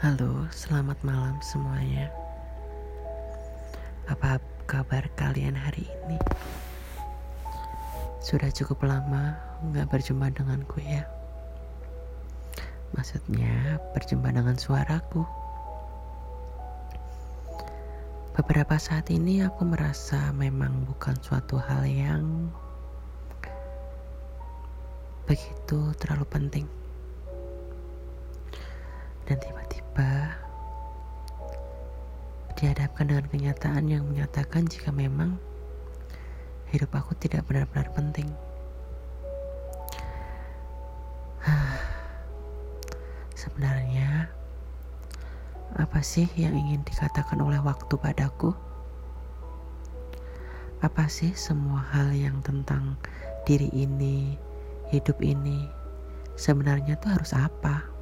Halo, selamat malam semuanya. Apa kabar kalian hari ini? Sudah cukup lama nggak berjumpa denganku ya. Maksudnya berjumpa dengan suaraku. Beberapa saat ini aku merasa memang bukan suatu hal yang begitu terlalu penting. Dan tiba-tiba dihadapkan dengan kenyataan yang menyatakan jika memang hidup aku tidak benar-benar penting. Sebenarnya, apa sih yang ingin dikatakan oleh waktu padaku? Apa sih semua hal yang tentang diri ini, hidup ini, sebenarnya tuh harus apa?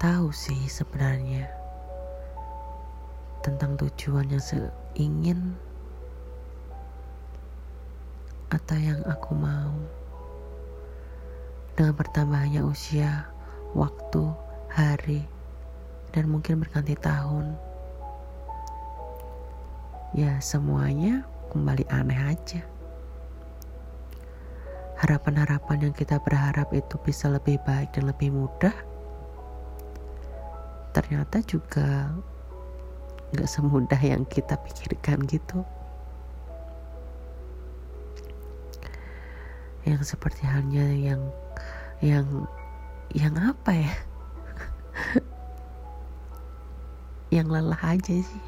Tahu sih sebenarnya tentang tujuan yang seingin atau yang aku mau. Dengan bertambahnya usia, waktu, hari, dan mungkin berganti tahun. Ya semuanya kembali aneh aja. Harapan-harapan yang kita berharap itu bisa lebih baik dan lebih mudah ternyata juga nggak semudah yang kita pikirkan gitu. Yang seperti halnya yang yang yang apa ya? Yang lelah aja sih.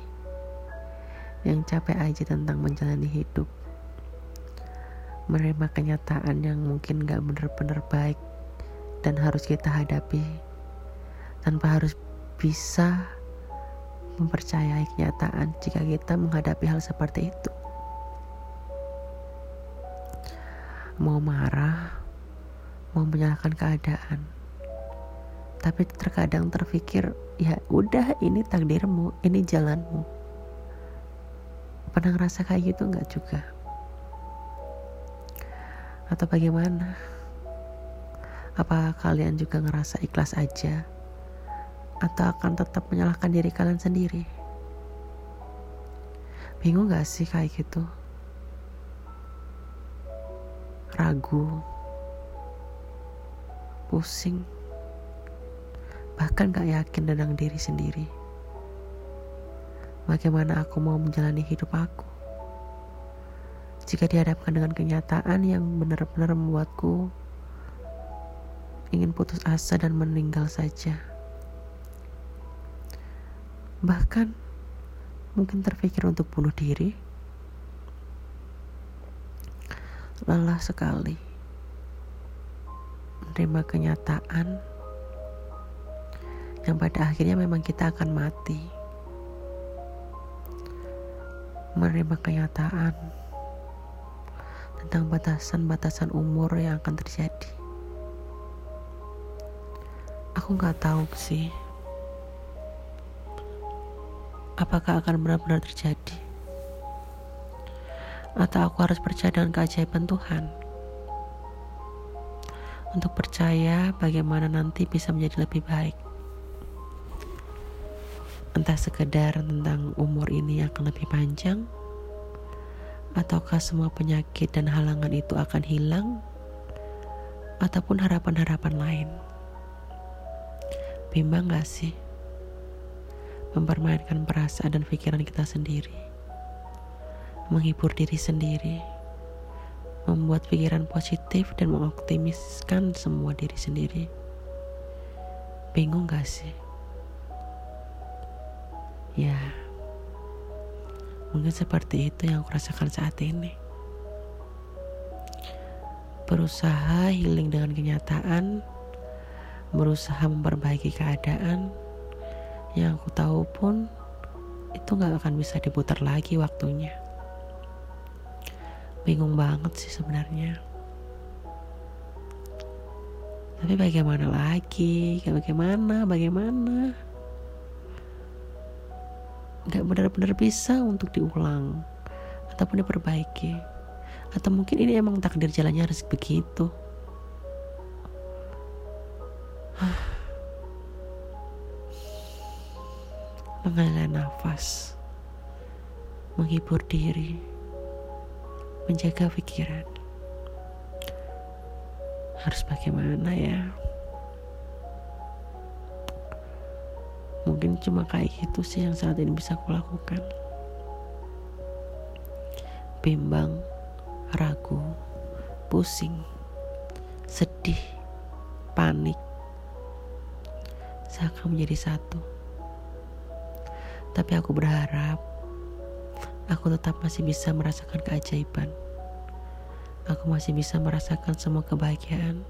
Yang capek aja tentang menjalani hidup. Menerima kenyataan yang mungkin gak bener-bener baik dan harus kita hadapi tanpa harus bisa mempercayai kenyataan jika kita menghadapi hal seperti itu. Mau marah, mau menyalahkan keadaan. Tapi terkadang terpikir, ya udah ini takdirmu, ini jalanmu. Pernah ngerasa kayak gitu nggak juga? Atau bagaimana? Apa kalian juga ngerasa ikhlas aja atau akan tetap menyalahkan diri kalian sendiri? Bingung gak sih kayak gitu? Ragu, pusing, bahkan gak yakin tentang diri sendiri. Bagaimana aku mau menjalani hidup aku? Jika dihadapkan dengan kenyataan yang benar-benar membuatku ingin putus asa dan meninggal saja. Bahkan mungkin terpikir untuk bunuh diri. Lelah sekali menerima kenyataan yang pada akhirnya memang kita akan mati. Menerima kenyataan tentang batasan-batasan umur yang akan terjadi. Aku nggak tahu sih apakah akan benar-benar terjadi? Atau aku harus percaya dengan keajaiban Tuhan? Untuk percaya bagaimana nanti bisa menjadi lebih baik. Entah sekedar tentang umur ini akan lebih panjang, ataukah semua penyakit dan halangan itu akan hilang, ataupun harapan-harapan lain. Bimbang gak sih? Mempermainkan perasaan dan pikiran kita sendiri, menghibur diri sendiri, membuat pikiran positif dan mengoptimiskan semua diri sendiri. Bingung gak sih? Ya, mungkin seperti itu yang aku rasakan saat ini. Berusaha healing dengan kenyataan, berusaha memperbaiki keadaan, yang aku tahu pun itu gak akan bisa diputar lagi waktunya. Bingung banget sih sebenarnya. Tapi bagaimana lagi? Bagaimana? Bagaimana? Gak benar-benar bisa untuk diulang ataupun diperbaiki. Atau mungkin ini emang takdir jalannya harus begitu. Mengalir nafas, menghibur diri, menjaga pikiran. Harus bagaimana ya? Mungkin cuma kayak gitu sih yang saat ini bisa aku lakukan. Bimbang, ragu, pusing, sedih, panik, seakan menjadi satu. Tapi aku berharap aku tetap masih bisa merasakan keajaiban. Aku masih bisa merasakan semua kebahagiaan,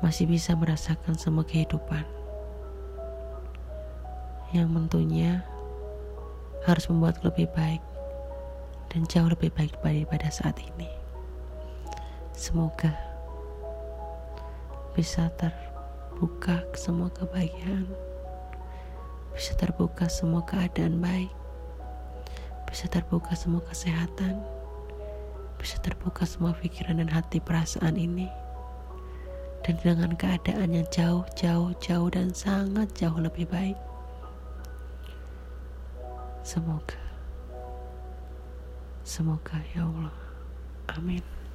masih bisa merasakan semua kehidupan. Yang tentunya harus membuat lebih baik dan jauh lebih baik daripada saat ini. Semoga bisa terbuka semua kebahagiaan, bisa terbuka semua keadaan baik, bisa terbuka semua kesehatan, bisa terbuka semua pikiran dan hati perasaan ini. Dan dengan keadaan yang jauh, jauh, jauh dan sangat jauh lebih baik. Semoga. Semoga ya Allah. Amin.